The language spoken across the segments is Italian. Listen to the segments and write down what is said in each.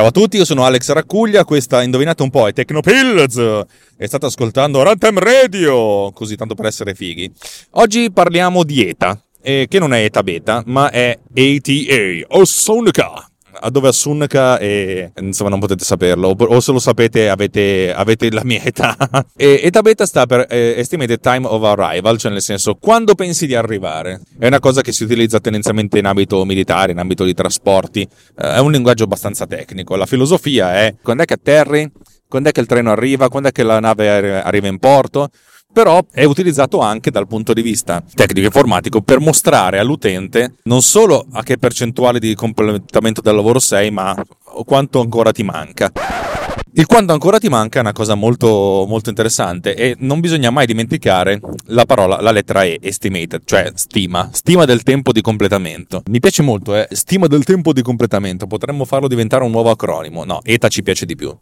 Ciao a tutti, io sono Alex Raccuglia, questa indovinate un po' è Tecnopills e state ascoltando Runtime Radio, così tanto per essere fighi. Oggi parliamo di ETA, eh, che non è ETA beta, ma è ATA, o Sonica dove Asunnaka e insomma non potete saperlo. O se lo sapete avete, avete la mia età. E età beta sta per eh, estimated time of arrival cioè nel senso quando pensi di arrivare? È una cosa che si utilizza tendenzialmente in ambito militare in ambito di trasporti. Eh, è un linguaggio abbastanza tecnico. La filosofia è quando è che atterri? Quando è che il treno arriva? Quando è che la nave arriva in porto però è utilizzato anche dal punto di vista tecnico informatico per mostrare all'utente non solo a che percentuale di completamento del lavoro sei, ma quanto ancora ti manca. Il quanto ancora ti manca è una cosa molto, molto interessante e non bisogna mai dimenticare la parola, la lettera E, estimated, cioè stima, stima del tempo di completamento. Mi piace molto, eh, stima del tempo di completamento, potremmo farlo diventare un nuovo acronimo, no, ETA ci piace di più.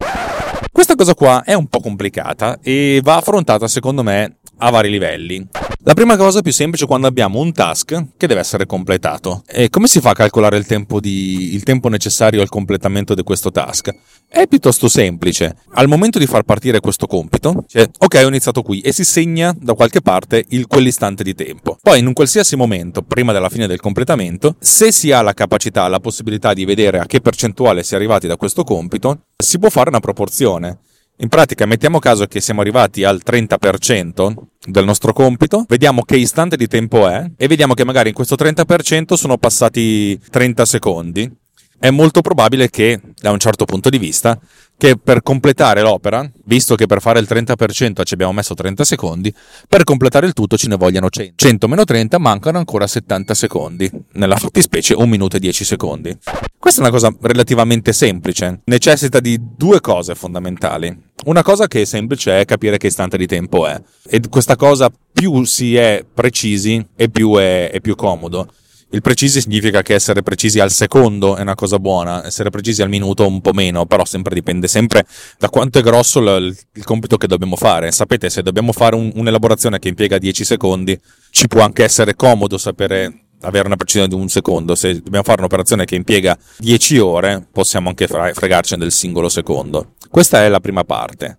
Questa cosa qua è un po' complicata e va affrontata secondo me a vari livelli. La prima cosa più semplice quando abbiamo un task che deve essere completato. E come si fa a calcolare il tempo, di, il tempo necessario al completamento di questo task? È piuttosto semplice. Al momento di far partire questo compito, cioè, ok, ho iniziato qui e si segna da qualche parte il, quell'istante di tempo. Poi in un qualsiasi momento, prima della fine del completamento, se si ha la capacità, la possibilità di vedere a che percentuale si è arrivati da questo compito, si può fare una proporzione. In pratica, mettiamo caso che siamo arrivati al 30% del nostro compito, vediamo che istante di tempo è e vediamo che magari in questo 30% sono passati 30 secondi. È molto probabile che, da un certo punto di vista, che per completare l'opera, visto che per fare il 30% ci abbiamo messo 30 secondi, per completare il tutto ce ne vogliono 100. 100 meno 30 mancano ancora 70 secondi, nella fattispecie 1 minuto e 10 secondi. Questa è una cosa relativamente semplice, necessita di due cose fondamentali. Una cosa che è semplice è capire che istante di tempo è, e questa cosa più si è precisi e più è, è più comodo. Il precisi significa che essere precisi al secondo è una cosa buona, essere precisi al minuto un po' meno, però sempre dipende sempre da quanto è grosso il, il compito che dobbiamo fare. Sapete, se dobbiamo fare un, un'elaborazione che impiega 10 secondi, ci può anche essere comodo sapere avere una precisione di un secondo. Se dobbiamo fare un'operazione che impiega 10 ore, possiamo anche fregarci del singolo secondo. Questa è la prima parte.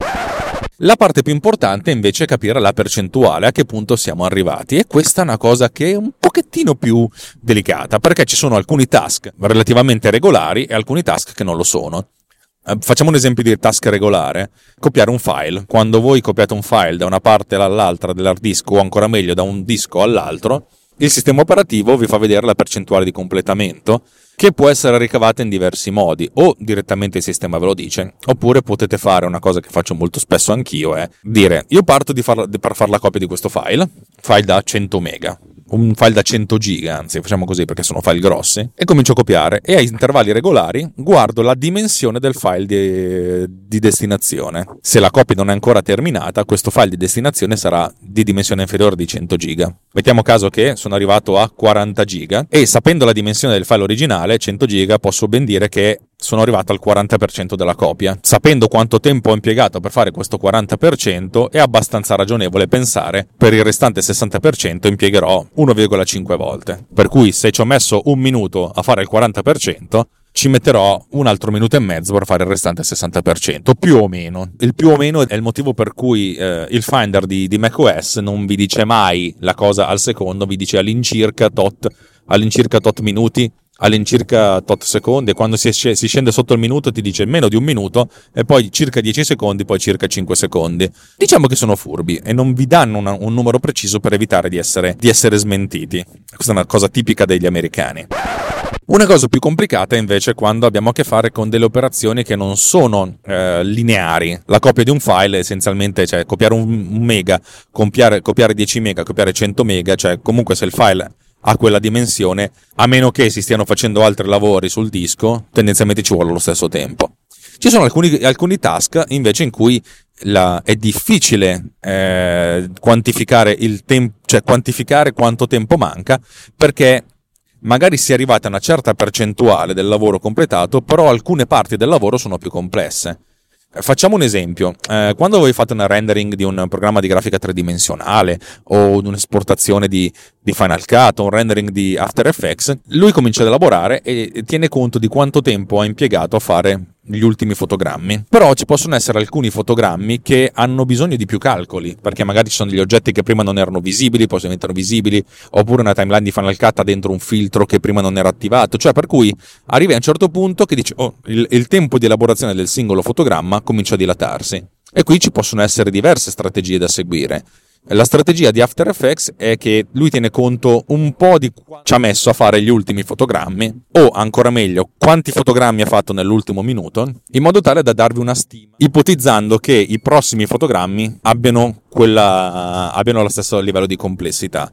La parte più importante invece è capire la percentuale, a che punto siamo arrivati e questa è una cosa che è un pochettino più delicata perché ci sono alcuni task relativamente regolari e alcuni task che non lo sono. Eh, facciamo un esempio di task regolare. Copiare un file. Quando voi copiate un file da una parte all'altra dell'hard disk o ancora meglio da un disco all'altro, il sistema operativo vi fa vedere la percentuale di completamento che può essere ricavata in diversi modi, o direttamente il sistema ve lo dice, oppure potete fare una cosa che faccio molto spesso anch'io, è dire io parto far, per fare la copia di questo file, file da 100 mega, un file da 100 giga, anzi facciamo così perché sono file grossi, e comincio a copiare e a intervalli regolari guardo la dimensione del file di, di, destinazione. Se la copia non è ancora terminata, questo file di destinazione sarà di dimensione inferiore di 100 giga. Mettiamo caso che sono arrivato a 40 giga e sapendo la dimensione del file originale, 100 giga, posso ben dire che sono arrivato al 40% della copia. Sapendo quanto tempo ho impiegato per fare questo 40%, è abbastanza ragionevole pensare per il restante 60% impiegherò 1,5 volte. Per cui se ci ho messo un minuto a fare il 40%, ci metterò un altro minuto e mezzo per fare il restante 60%, più o meno. Il più o meno è il motivo per cui eh, il Finder di, di macOS non vi dice mai la cosa al secondo, vi dice all'incirca tot, all'incirca tot minuti all'incirca tot secondi e quando si, si, scende sotto il minuto ti dice meno di un minuto e poi circa 10 secondi, poi circa 5 secondi. Diciamo che sono furbi e non vi danno una, un numero preciso per evitare di essere, di essere smentiti. Questa è una cosa tipica degli americani. Una cosa più complicata è invece quando abbiamo a che fare con delle operazioni che non sono eh, lineari. La copia di un file essenzialmente, cioè copiare un, mega, copiare, copiare 10 mega, copiare 100 mega, cioè comunque se il file ha quella dimensione, a meno che si stiano facendo altri lavori sul disco, tendenzialmente ci vuole lo stesso tempo. Ci sono alcuni, alcuni task invece in cui la, è difficile eh, quantificare il tempo, cioè quantificare quanto tempo manca, perché magari si è arrivata a una certa percentuale del lavoro completato, però alcune parti del lavoro sono più complesse. Facciamo un esempio, eh, quando voi fate un rendering di un programma di grafica tridimensionale o un'esportazione di, di Final Cut o un rendering di After Effects, lui comincia ad elaborare e tiene conto di quanto tempo ha impiegato a fare gli ultimi fotogrammi. Però ci possono essere alcuni fotogrammi che hanno bisogno di più calcoli, perché magari ci sono degli oggetti che prima non erano visibili, poi diventano visibili, oppure una timeline di Final Cut ha dentro un filtro che prima non era attivato, cioè per cui arrivi a un certo punto che dici, oh, il, il tempo di elaborazione del singolo fotogramma comincia a dilatarsi. E qui ci possono essere diverse strategie da seguire. La strategia di After Effects è che lui tiene conto un po' di quanto ci ha messo a fare gli ultimi fotogrammi, o ancora meglio, quanti fotogrammi ha fatto nell'ultimo minuto, in modo tale da darvi una stima, ipotizzando che i prossimi fotogrammi abbiano, quella, abbiano lo stesso livello di complessità.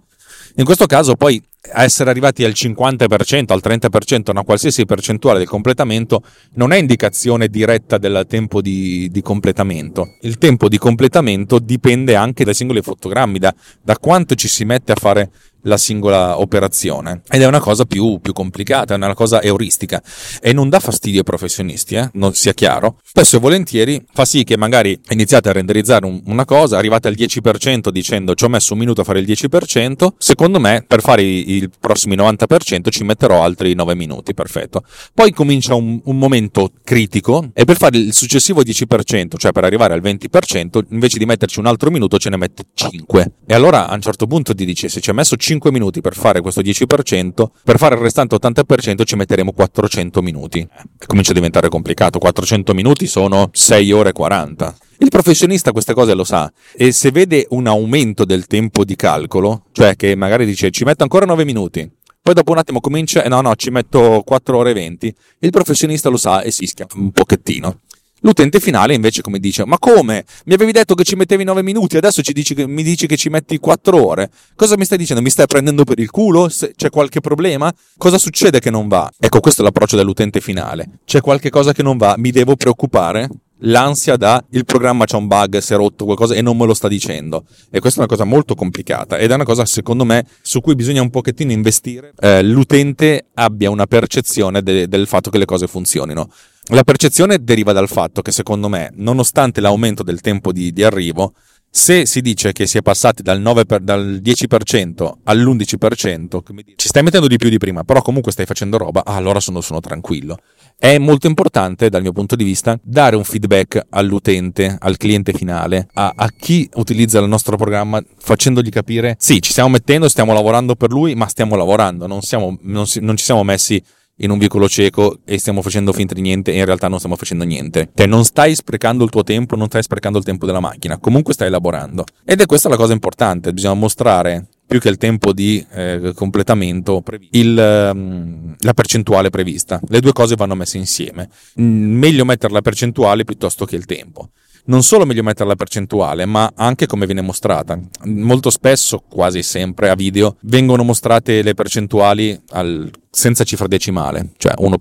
In questo caso poi essere arrivati al 50%, al 30%, una qualsiasi percentuale del completamento non è indicazione diretta del tempo di, di completamento. Il tempo di completamento dipende anche dai singoli fotogrammi, da, da quanto ci si mette a fare la singola operazione ed è una cosa più, più, complicata, è una cosa euristica e non dà fastidio ai professionisti, eh? non sia chiaro. Spesso e volentieri fa sì che magari iniziate a renderizzare un, una cosa, arrivate al 10% dicendo ci ho messo un minuto a fare il 10%, secondo me per fare i, i prossimi 90% ci metterò altri 9 minuti, perfetto. Poi comincia un, un momento critico e per fare il successivo 10%, cioè per arrivare al 20%, invece di metterci un altro minuto ce ne mette 5. E allora a un certo punto ti dice se ci ha messo 5 5 minuti per fare questo 10%, per fare il restante 80% ci metteremo 400 minuti. Comincia a diventare complicato, 400 minuti sono 6 ore e 40. Il professionista queste cose lo sa e se vede un aumento del tempo di calcolo, cioè che magari dice ci metto ancora 9 minuti, poi dopo un attimo comincia e no no ci metto 4 ore e 20, il professionista lo sa e si schia un pochettino. L'utente finale invece come dice, ma come? Mi avevi detto che ci mettevi 9 minuti, adesso dici mi dici che ci metti 4 ore. Cosa mi stai dicendo? Mi stai prendendo per il culo? C'è qualche problema? Cosa succede che non va? Ecco, questo è l'approccio dell'utente finale. C'è qualche cosa che non va? Mi devo preoccupare? L'ansia da il programma c'è un bug, si è rotto qualcosa e non me lo sta dicendo. E questa è una cosa molto complicata ed è una cosa, secondo me, su cui bisogna un pochettino investire. Eh, l'utente abbia una percezione de- del fatto che le cose funzionino. La percezione deriva dal fatto che, secondo me, nonostante l'aumento del tempo di, di arrivo, se si dice che si è passati dal, per, dal 10% all'11%, ci stai mettendo di più di prima, però comunque stai facendo roba, ah, allora sono, sono tranquillo. È molto importante, dal mio punto di vista, dare un feedback all'utente, al cliente finale, a, a chi utilizza il nostro programma, facendogli capire, sì, ci stiamo mettendo, stiamo lavorando per lui, ma stiamo lavorando, non, siamo, non, si, non ci siamo messi in un vicolo cieco e stiamo facendo finta di niente e in realtà non stiamo facendo niente. Cioè non stai sprecando il tuo tempo, non stai sprecando il tempo della macchina, comunque stai lavorando. Ed è questa la cosa importante, bisogna mostrare più che il tempo di eh, completamento, il, um, la percentuale prevista. Le due cose vanno messe insieme. Mm, meglio mettere la percentuale piuttosto che il tempo non solo meglio mettere la percentuale, ma anche come viene mostrata. Molto spesso, quasi sempre a video, vengono mostrate le percentuali al, senza cifra decimale, cioè 1%,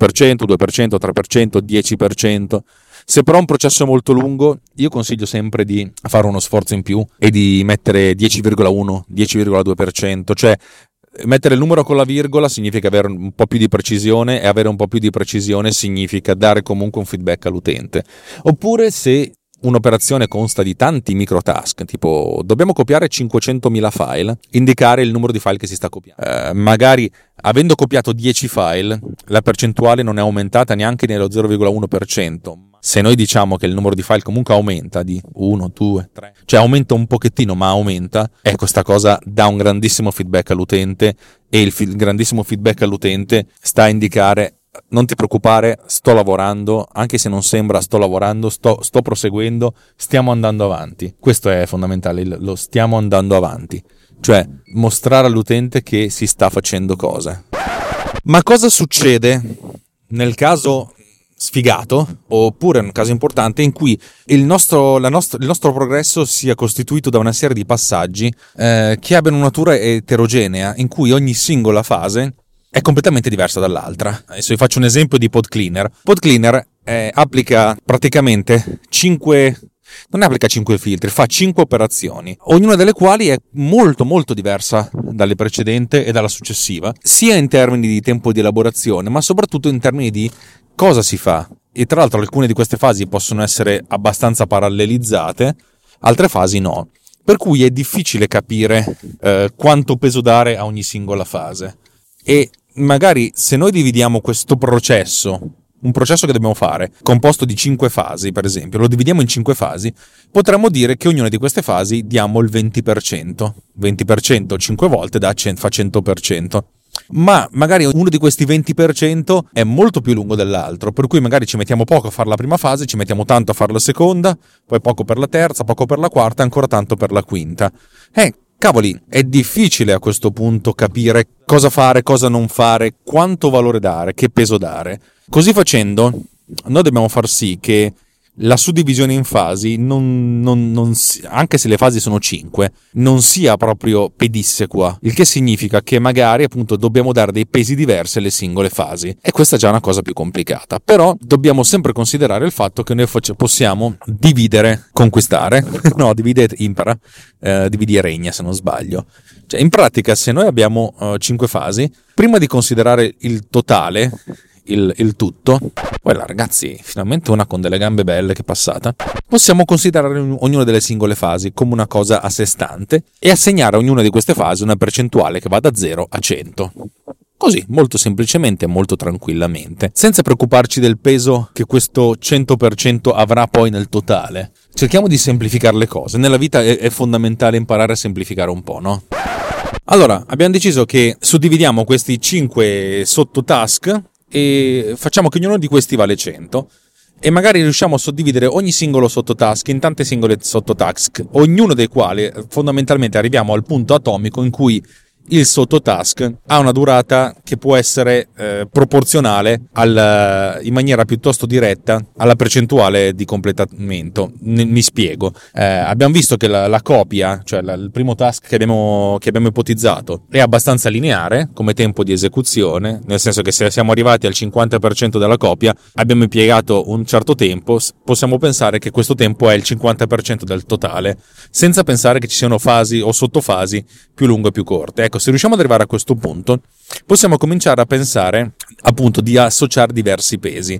2%, 3%, 10%. Se però è un processo molto lungo, io consiglio sempre di fare uno sforzo in più e di mettere 10,1, 10,2%, cioè mettere il numero con la virgola significa avere un po' più di precisione e avere un po' più di precisione significa dare comunque un feedback all'utente. Oppure se un'operazione consta di tanti microtask, tipo dobbiamo copiare 500.000 file, indicare il numero di file che si sta copiando. Eh, magari avendo copiato 10 file, la percentuale non è aumentata neanche nello 0,1%. Se noi diciamo che il numero di file comunque aumenta di 1, 2, 3, cioè aumenta un pochettino ma aumenta, ecco questa cosa dà un grandissimo feedback all'utente e il fi- grandissimo feedback all'utente sta a indicare non ti preoccupare, sto lavorando, anche se non sembra sto lavorando, sto, sto proseguendo, stiamo andando avanti. Questo è fondamentale, lo stiamo andando avanti, cioè mostrare all'utente che si sta facendo cose. Ma cosa succede nel caso sfigato, oppure un caso importante in cui il nostro, nostra, il nostro, progresso sia costituito da una serie di passaggi eh, che abbiano natura eterogenea, in cui ogni singola fase è completamente diversa dall'altra. Adesso vi faccio un esempio di Pod Cleaner. Pod Cleaner eh, applica praticamente 5 non applica 5 filtri, fa 5 operazioni, ognuna delle quali è molto molto diversa dalle precedenti e dalla successiva, sia in termini di tempo di elaborazione, ma soprattutto in termini di cosa si fa. E tra l'altro alcune di queste fasi possono essere abbastanza parallelizzate, altre fasi no. Per cui è difficile capire eh, quanto peso dare a ogni singola fase. E magari se noi dividiamo questo processo, un processo che dobbiamo fare, composto di 5 fasi, per esempio, lo dividiamo in 5 fasi, potremmo dire che ognuna di queste fasi diamo il 20%. 20% 5 volte da, fa 100% ma magari uno di questi 20% è molto più lungo dell'altro, per cui magari ci mettiamo poco a fare la prima fase, ci mettiamo tanto a fare la seconda, poi poco per la terza, poco per la quarta ancora tanto per la quinta. Eh, cavoli, è difficile a questo punto capire cosa fare, cosa non fare, quanto valore dare, che peso dare. Così facendo, noi dobbiamo far sì che la suddivisione in fasi, non, non, non, anche se le fasi sono 5, non sia proprio pedissequa, il che significa che magari appunto dobbiamo dare dei pesi diversi alle singole fasi e questa è già una cosa più complicata, però dobbiamo sempre considerare il fatto che noi possiamo dividere, conquistare, no, divide impara, eh, dividi e regna se non sbaglio. Cioè, in pratica se noi abbiamo uh, 5 fasi, prima di considerare il totale, il, il tutto, quella ragazzi, finalmente una con delle gambe belle che è passata, possiamo considerare ognuna delle singole fasi come una cosa a sé stante e assegnare a ognuna di queste fasi una percentuale che va da 0 a 100. Così, molto semplicemente e molto tranquillamente, senza preoccuparci del peso che questo 100% avrà poi nel totale. Cerchiamo di semplificare le cose. Nella vita è, fondamentale imparare a semplificare un po', no? Allora, abbiamo deciso che suddividiamo questi 5 sottotask e facciamo che ognuno di questi vale 100 e magari riusciamo a suddividere ogni singolo sottotask in tante singole sottotask, ognuno dei quali fondamentalmente arriviamo al punto atomico in cui il sottotask ha una durata che può essere eh, proporzionale al, in maniera piuttosto diretta alla percentuale di completamento. N- mi spiego. Eh, abbiamo visto che la, la copia, cioè la, il primo task che abbiamo, che abbiamo ipotizzato, è abbastanza lineare come tempo di esecuzione, nel senso che se siamo arrivati al 50% della copia, abbiamo impiegato un certo tempo, possiamo pensare che questo tempo è il 50% del totale, senza pensare che ci siano fasi o sottofasi più lunghe e più corte. Ecco, Ecco, se riusciamo ad arrivare a questo punto, possiamo cominciare a pensare appunto di associare diversi pesi.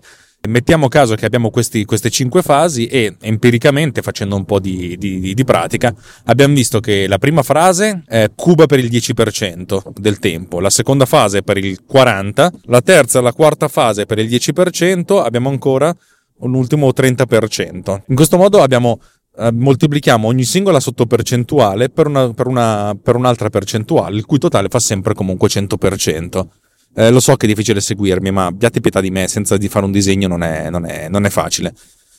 Mettiamo caso che abbiamo questi, queste cinque fasi e empiricamente, facendo un po' di, di, di, pratica, abbiamo visto che la prima frase è cuba per il 10% del tempo, la seconda fase per il 40%, la terza e la quarta fase per il 10%, abbiamo ancora un ultimo 30%. In questo modo abbiamo eh, moltiplichiamo ogni singola sottopercentuale per, una, per, una, per un'altra percentuale, il cui totale fa sempre comunque 100%. Eh, lo so che è difficile seguirmi, ma abbiate pietà di me, senza di fare un disegno non è, non è, non è facile.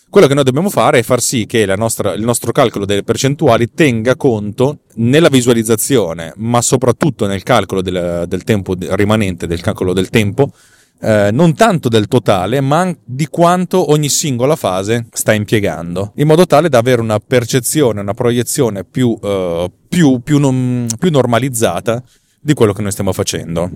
Quello che noi dobbiamo fare è far sì che nostra, il nostro calcolo delle percentuali tenga conto nella visualizzazione, ma soprattutto nel calcolo del, del tempo rimanente, del calcolo del tempo, eh, non tanto del totale, ma di quanto ogni singola fase sta impiegando, in modo tale da avere una percezione, una proiezione più, eh, più, più, non, più normalizzata di quello che noi stiamo facendo.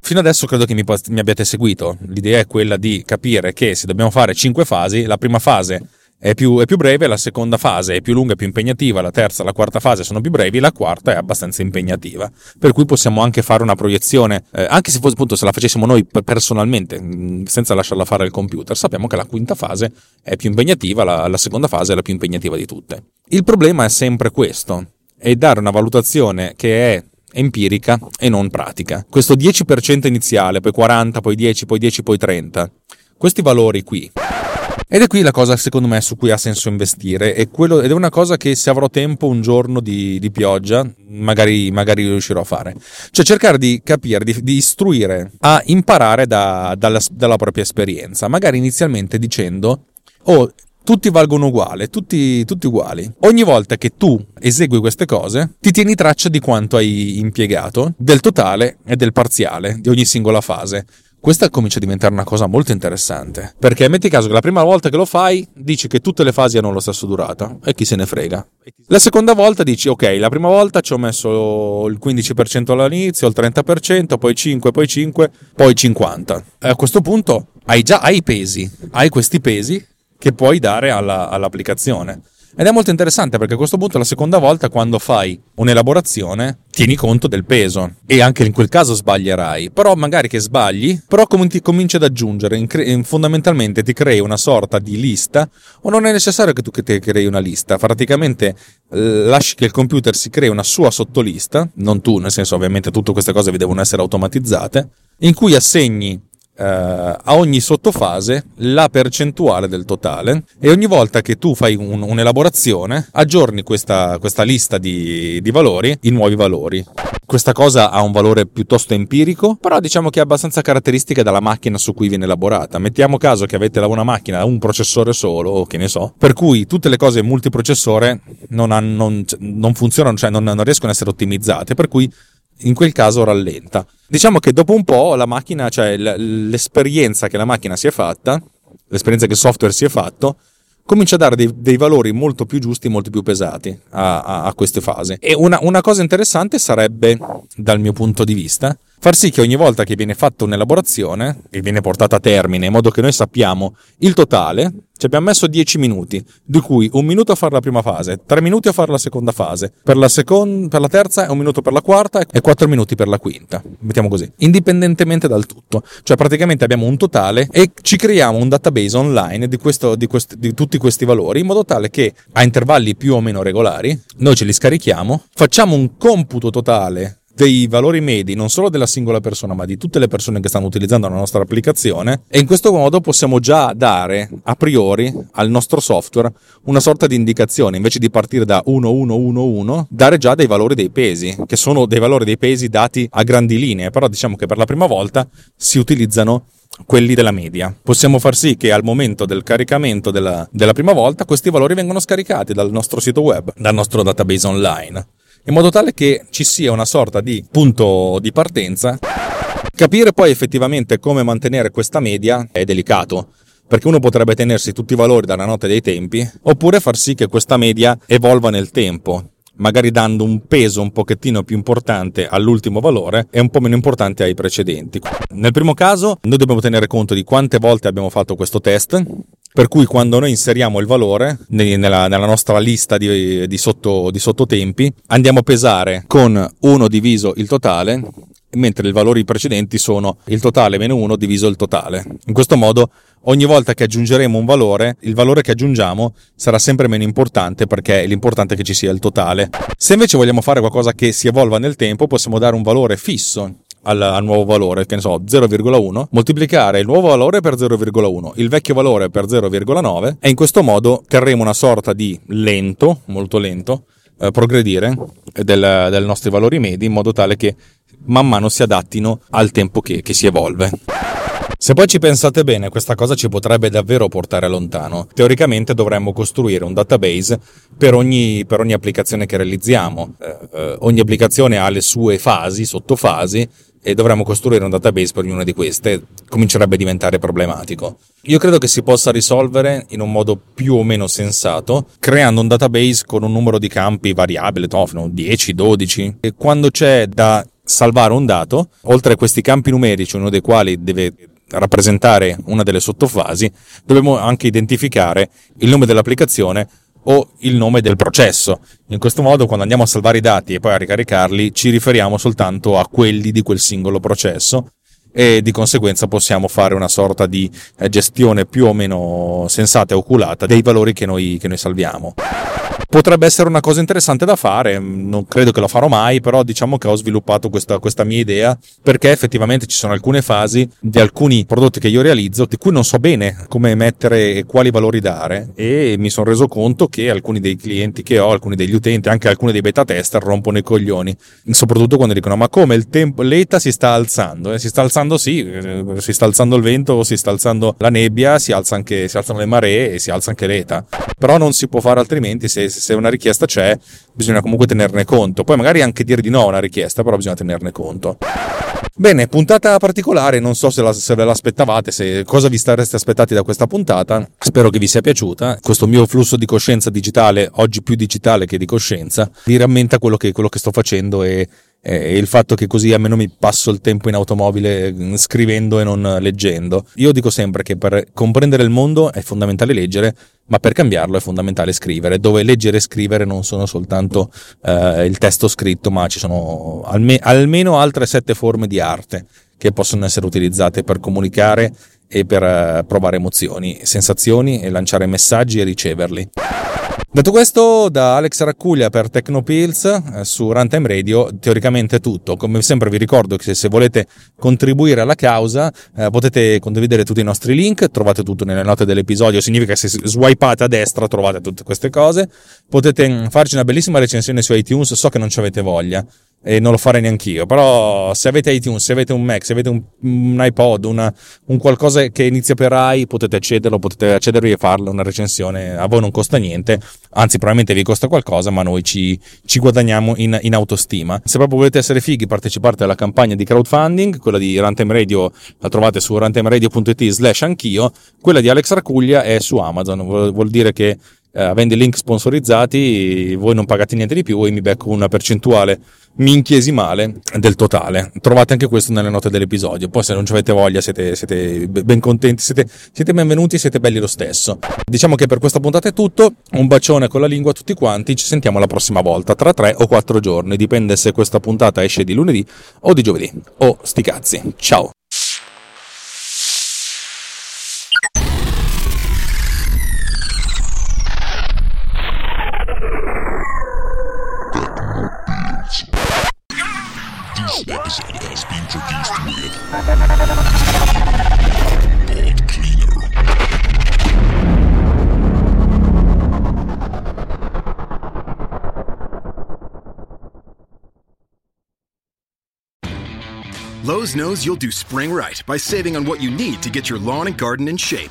Fino adesso credo che mi, mi, abbiate seguito. L'idea è quella di capire che se dobbiamo fare 5 fasi, la prima fase è più, è più, breve, la seconda fase è più lunga e più impegnativa, la terza e la quarta fase sono più brevi, la quarta è abbastanza impegnativa. Per cui possiamo anche fare una proiezione, eh, anche se fosse appunto se la facessimo noi personalmente, mm, senza lasciarla fare al computer, sappiamo che la quinta fase è più impegnativa, la, la seconda fase è la più impegnativa di tutte. Il problema è sempre questo, è dare una valutazione che è empirica e non pratica. Questo 10% iniziale, poi 40, poi 10, poi 10, poi 30. Questi valori qui ed è qui la cosa secondo me su cui ha senso investire è quello, ed è una cosa che se avrò tempo un giorno di, di pioggia magari, magari, riuscirò a fare. Cioè cercare di capire, di, di istruire a imparare da, dalla, dalla propria esperienza, magari inizialmente dicendo oh tutti valgono uguale, tutti, tutti uguali. Ogni volta che tu esegui queste cose, ti tieni traccia di quanto hai impiegato, del totale e del parziale di ogni singola fase. Questa comincia a diventare una cosa molto interessante. Perché metti caso che la prima volta che lo fai dici che tutte le fasi hanno lo stesso durata e chi se ne frega. La seconda volta dici ok, la prima volta ci ho messo il 15% all'inizio, il 30%, poi 5, poi 5, poi 50. E a questo punto hai già i pesi, hai questi pesi che puoi dare alla, all'applicazione. Ed è molto interessante perché a questo punto la seconda volta quando fai un'elaborazione tieni conto del peso. E anche in quel caso sbaglierai, però magari che sbagli, però com- ti cominci ad aggiungere, in cre- fondamentalmente ti crei una sorta di lista o non è necessario che tu che ti crei una lista, praticamente lasci che il computer si crei una sua sottolista, non tu, nel senso ovviamente tutte queste cose devono essere automatizzate, in cui assegni Uh, a ogni sottofase la percentuale del totale e ogni volta che tu fai un, un'elaborazione aggiorni questa, questa lista di, di, valori in nuovi valori. Questa cosa ha un valore piuttosto empirico, però diciamo che è abbastanza caratteristica della macchina su cui viene elaborata. Mettiamo caso che avete una macchina un processore solo, o che ne so, per cui tutte le cose multiprocessore non, hanno, non funzionano, cioè non, non riescono ad essere ottimizzate, per cui in quel caso rallenta. Diciamo che dopo un po' la macchina, cioè l'esperienza che la macchina si è fatta, l'esperienza che il software si è fatto, comincia a dare dei, dei valori molto più giusti, molto più pesati a, a, a queste fasi. E una, una cosa interessante sarebbe, dal mio punto di vista, far sì che ogni volta che viene fatta un'elaborazione e viene portata a termine in modo che noi sappiamo il totale, ci abbiamo messo 10 minuti, di cui un minuto a fare la prima fase, 3 minuti a fare la seconda fase, per la, second- per la terza, un minuto per la quarta e 4 minuti per la quinta, mettiamo così, indipendentemente dal tutto. Cioè praticamente abbiamo un totale e ci creiamo un database online di, questo, di, questi, di tutti questi valori in modo tale che a intervalli più o meno regolari noi ce li scarichiamo, facciamo un computo totale dei valori medi non solo della singola persona ma di tutte le persone che stanno utilizzando la nostra applicazione. E in questo modo possiamo già dare a priori al nostro software una sorta di indicazione invece di partire da 1111 dare già dei valori dei pesi che sono dei valori dei pesi dati a grandi linee. Però diciamo che per la prima volta si utilizzano quelli della media. Possiamo far sì che al momento del caricamento della, della prima volta questi valori vengano scaricati dal nostro sito web, dal nostro database online in modo tale che ci sia una sorta di punto di partenza. Capire poi effettivamente come mantenere questa media è delicato, perché uno potrebbe tenersi tutti i valori dalla notte dei tempi, oppure far sì che questa media evolva nel tempo, magari dando un peso un pochettino più importante all'ultimo valore e un po' meno importante ai precedenti. Nel primo caso noi dobbiamo tenere conto di quante volte abbiamo fatto questo test, per cui quando noi inseriamo il valore nella, nella nostra lista di, di, sotto, di sottotempi andiamo a pesare con 1 diviso il totale mentre i valori precedenti sono il totale meno 1 diviso il totale. In questo modo ogni volta che aggiungeremo un valore, il valore che aggiungiamo sarà sempre meno importante perché l'importante è che ci sia il totale. Se invece vogliamo fare qualcosa che si evolva nel tempo, possiamo dare un valore fisso al, nuovo valore, che ne so, 0,1, moltiplicare il nuovo valore per 0,1, il vecchio valore per 0,9 e in questo modo terremo una sorta di lento, molto lento, eh, progredire del, del nostri valori medi in modo tale che man mano si adattino al tempo che, che si evolve. Se poi ci pensate bene, questa cosa ci potrebbe davvero portare lontano. Teoricamente dovremmo costruire un database per ogni, per ogni applicazione che realizziamo. Eh, eh, ogni applicazione ha le sue fasi, sottofasi, e dovremmo costruire un database per ognuna di queste. Comincerebbe a diventare problematico. Io credo che si possa risolvere in un modo più o meno sensato, creando un database con un numero di campi variabile, no, 10, 12, e quando c'è da salvare un dato, oltre a questi campi numerici, uno dei quali deve rappresentare una delle sottofasi, dobbiamo anche identificare il nome dell'applicazione o il nome del processo. In questo modo, quando andiamo a salvare i dati e poi a ricaricarli, ci riferiamo soltanto a quelli di quel singolo processo e di conseguenza possiamo fare una sorta di eh, gestione più o meno sensata e oculata dei valori che noi, che noi salviamo. Potrebbe essere una cosa interessante da fare. Non credo che lo farò mai, però diciamo che ho sviluppato questa, questa mia idea perché effettivamente ci sono alcune fasi di alcuni prodotti che io realizzo di cui non so bene come mettere e quali valori dare e mi sono reso conto che alcuni dei clienti che ho, alcuni degli utenti, anche alcuni dei beta tester rompono i coglioni, soprattutto quando dicono ma come il tempo, l'ETA si sta alzando, eh, si sta alzando sì, eh, si sta alzando il vento, si sta alzando la nebbia, si, alza anche, si alzano le maree e si alza anche l'ETA, però non si può fare altrimenti se una richiesta c'è bisogna comunque tenerne conto, poi magari anche dire di no a una richiesta, però bisogna tenerne conto. Bene, puntata particolare, non so se, la, se ve l'aspettavate, se, cosa vi stareste aspettati da questa puntata, spero che vi sia piaciuta. Questo mio flusso di coscienza digitale, oggi più digitale che di coscienza, vi rammenta quello che, quello che sto facendo e, e il fatto che così almeno mi passo il tempo in automobile mm, scrivendo e non leggendo. Io dico sempre che per comprendere il mondo è fondamentale leggere, ma per cambiarlo è fondamentale scrivere, dove leggere e scrivere non sono soltanto eh, il testo scritto, ma ci sono alme- almeno altre sette forme di arte che possono essere utilizzate per comunicare e per eh, provare emozioni, sensazioni e lanciare messaggi e riceverli. Detto questo, da Alex Raccuglia per Tecnopills eh, su Runtime Radio, teoricamente è tutto. Come sempre vi ricordo che se volete contribuire alla causa eh, potete condividere tutti i nostri link, trovate tutto nelle note dell'episodio, significa che se swipate a destra trovate tutte queste cose. Potete mm, farci una bellissima recensione su iTunes, so che non ci avete voglia e non lo farei neanche io. Però se avete iTunes, se avete un Mac, se avete un, un iPod, una, un qualcosa che inizia per i, potete accederlo, potete accedervi e farlo, una recensione, a voi non costa niente, anzi probabilmente vi costa qualcosa, ma noi ci, ci guadagniamo in, in, autostima. Se proprio volete essere fighi, partecipate alla campagna di crowdfunding, quella di Runtime Radio la trovate su runtimeradio.it slash anch'io, quella di Alex Racuglia è su Amazon, vuol, vuol dire che eh, avendo i link sponsorizzati voi non pagate niente di più e mi becco una percentuale minchiesimale del totale. Trovate anche questo nelle note dell'episodio. Poi se non ci avete voglia siete, siete ben contenti, siete, siete benvenuti, siete belli lo stesso. Diciamo che per questa puntata è tutto. Un bacione con la lingua a tutti quanti. Ci sentiamo la prossima volta, tra tre o quattro giorni. Dipende se questa puntata esce di lunedì o di giovedì. Oh, sti cazzi. Ciao. Lowe's knows you'll do spring right by saving on what you need to get your lawn and garden in shape.